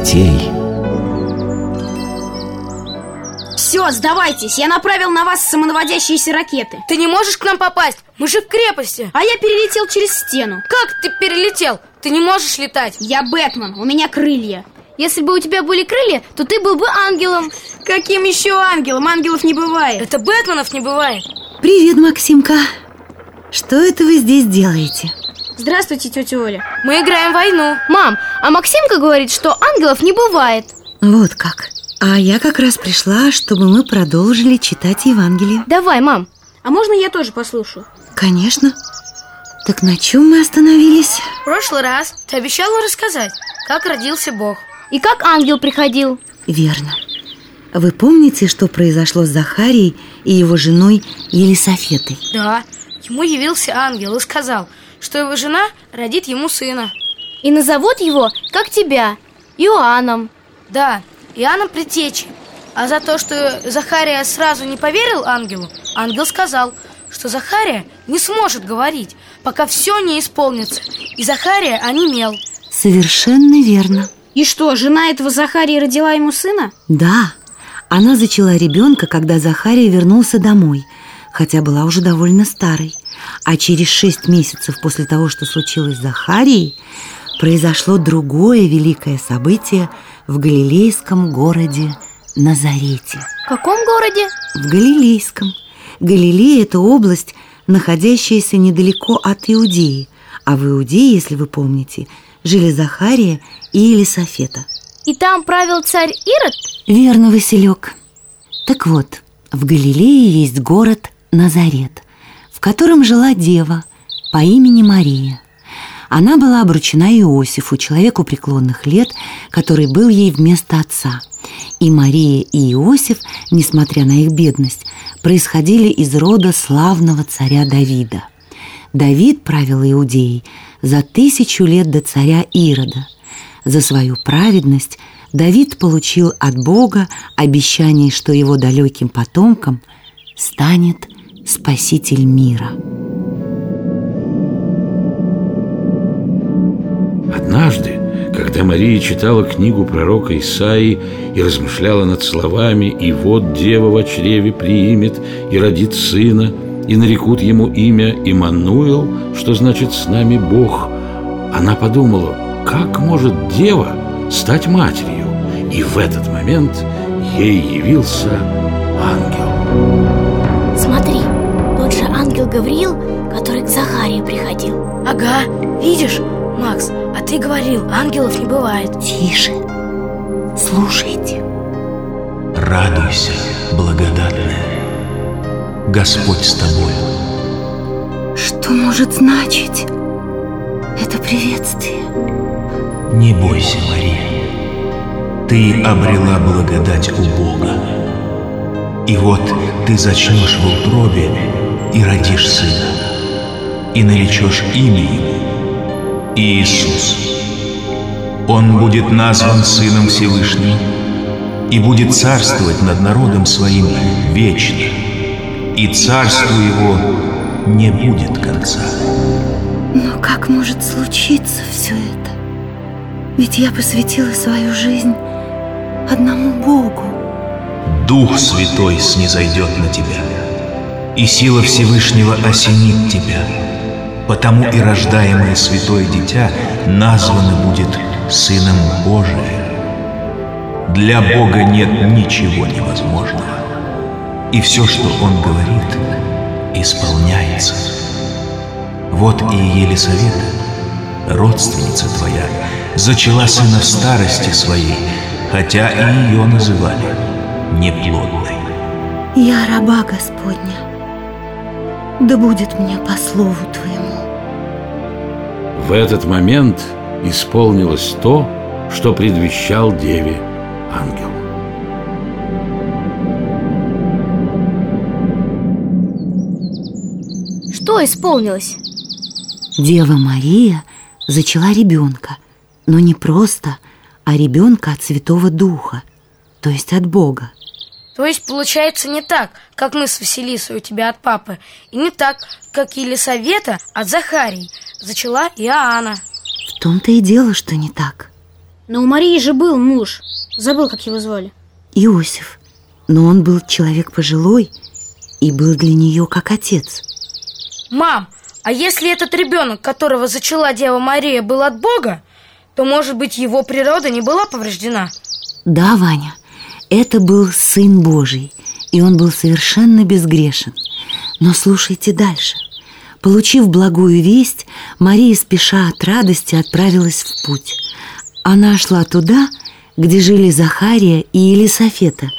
детей. Все, сдавайтесь, я направил на вас самонаводящиеся ракеты. Ты не можешь к нам попасть, мы же в крепости. А я перелетел через стену. Как ты перелетел? Ты не можешь летать. Я Бэтмен, у меня крылья. Если бы у тебя были крылья, то ты был бы ангелом. Каким еще ангелом? Ангелов не бывает. Это Бэтменов не бывает. Привет, Максимка. Что это вы здесь делаете? Здравствуйте, тетя Оля. Мы играем в войну. Мам, а Максимка говорит, что ангелов не бывает. Вот как. А я как раз пришла, чтобы мы продолжили читать Евангелие. Давай, мам. А можно я тоже послушаю? Конечно. Так на чем мы остановились? В прошлый раз ты обещала рассказать, как родился Бог. И как ангел приходил. Верно. Вы помните, что произошло с Захарией и его женой Елисофетой? Да, ему явился ангел и сказал, что его жена родит ему сына. И назовут его, как тебя, Иоанном. Да, Иоанном Предтечи. А за то, что Захария сразу не поверил ангелу Ангел сказал, что Захария не сможет говорить Пока все не исполнится. И Захария онемел. Совершенно верно. И что, жена этого Захарии родила ему сына? Да, она зачала ребенка, когда Захария вернулся домой Хотя была уже довольно старой А через шесть месяцев после того, что случилось с Захарией Произошло другое великое событие в галилейском городе Назарете. В каком городе? В Галилейском. Галилея – это область, находящаяся недалеко от Иудеи. А в Иудее, если вы помните, жили Захария и Елисофета И там правил царь Ирод? Верно, Василек. Так вот, в Галилее есть город Назарет В котором жила дева по имени Мария. Она была обручена Иосифу, человеку преклонных лет Который был ей вместо отца. И Мария и Иосиф, несмотря на их бедность Происходили из рода славного царя Давида. Давид правил Иудеей за тысячу лет до царя Ирода. За свою праведность Давид получил от Бога обещание, что его далеким потомкам станет Спаситель мира. Однажды, когда Мария читала книгу пророка Исаии и размышляла над словами «И вот дева в чреве примет и родит сына, и нарекут ему имя Иммануил, что значит «с нами Бог», она подумала, как может дева стать матерью? И в этот момент ей явился ангел. Ангел Гавриил, который к Захарии приходил Ага, видишь, Макс, а ты говорил, ангелов не бывает Тише, слушайте. Радуйся, благодатная. Господь с тобой. Что может значить это приветствие? Не бойся, Мария. Ты обрела благодать у Бога. И вот ты зачнешь в утробе и родишь сына, и наречешь имя ему Иисус. Он будет назван Сыном Всевышним и будет царствовать над народом своим вечно, и царству его не будет конца. Но как может случиться все это? Ведь я посвятила свою жизнь одному Богу. Дух Святой снизойдет на тебя, и сила Всевышнего осенит тебя, потому и рождаемое святое дитя названо будет Сыном Божиим. Для Бога нет ничего невозможного, и все, что Он говорит, исполняется. Вот и Елисавета, родственница твоя, зачала сына в старости своей, хотя и ее называли неплодной. Я раба Господня. Да будет мне по слову Твоему. В этот момент исполнилось то, что предвещал Деве ангел. Что исполнилось? Дева Мария зачала ребенка, но не просто, а ребенка от Святого Духа, то есть от Бога. То есть получается не так, как мы с Василисой у тебя от папы И не так, как Елисавета от Захарии Зачала Иоанна В том-то и дело, что не так. Но у Марии же был муж. Забыл, как его звали. Иосиф. Но он был человек пожилой и был для нее как отец. Мам, а если этот ребенок, которого зачала Дева Мария, был от Бога, то, может быть, его природа не была повреждена? Да, Ваня, это был Сын Божий, и он был совершенно безгрешен. Но слушайте дальше. Получив благую весть, Мария, спеша от радости, отправилась в путь. Она шла туда, где жили Захария и Елисофета,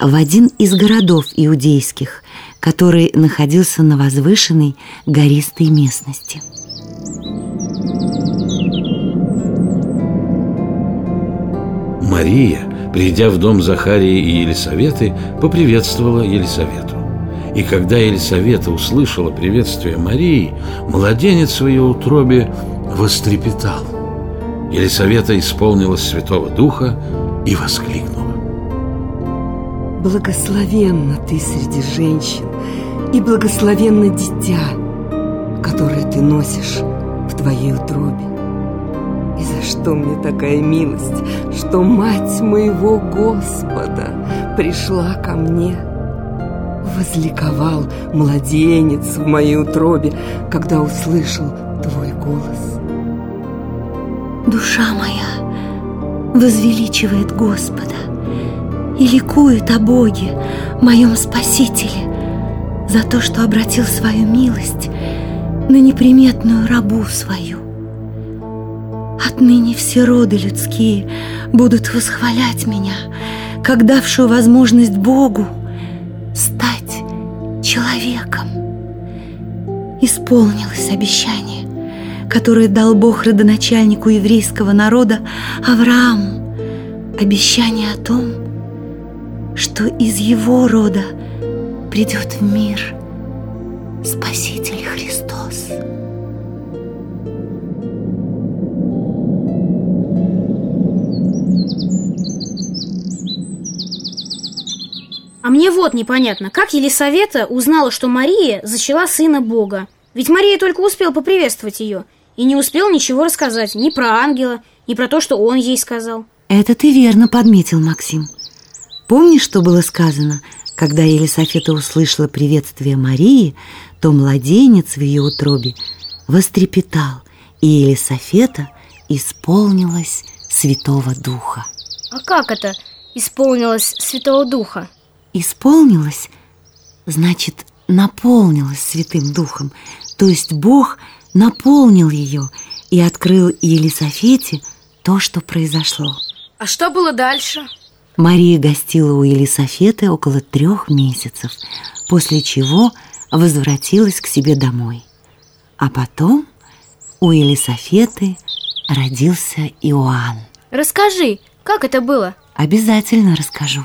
в один из городов иудейских, который находился на возвышенной гористой местности. Мария, придя в дом Захарии и Елисаветы, поприветствовала Елисавету. И когда Елисавета услышала приветствие Марии, младенец в ее утробе вострепетал. Елисавета исполнилась Святого Духа и воскликнула. Благословенна ты среди женщин, и благословенно дитя, которое ты носишь в твоей утробе. И за что мне такая милость, что мать моего Господа пришла ко мне? Возликовал младенец в моей утробе, когда услышал твой голос. Душа моя возвеличивает Господа и ликует о Боге, моем Спасителе, за то, что обратил свою милость на неприметную рабу свою. Отныне все роды людские будут восхвалять меня, как давшую возможность Богу стать человеком. Исполнилось обещание, которое дал Бог родоначальнику еврейского народа Аврааму. Обещание о том, что из его рода придет в мир Спаситель Христос. А мне вот непонятно, как Елисавета узнала, что Мария зачала сына Бога? Ведь Мария только успел поприветствовать ее и не успел ничего рассказать ни про ангела, ни про то, что он ей сказал. Это ты верно подметил, Максим. Помнишь, что было сказано? Когда Елисафета услышала приветствие Марии, то младенец в ее утробе вострепетал, и Елисафета исполнилась Святого Духа. А как это исполнилось Святого Духа? Исполнилась, значит, наполнилась Святым Духом, то есть Бог наполнил ее и открыл Елисафете то, что произошло. А что было дальше? Мария гостила у Елисафеты около трех месяцев, после чего возвратилась к себе домой. А потом у Елисафеты родился Иоанн. Расскажи, как это было? Обязательно расскажу,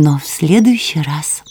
но в следующий раз.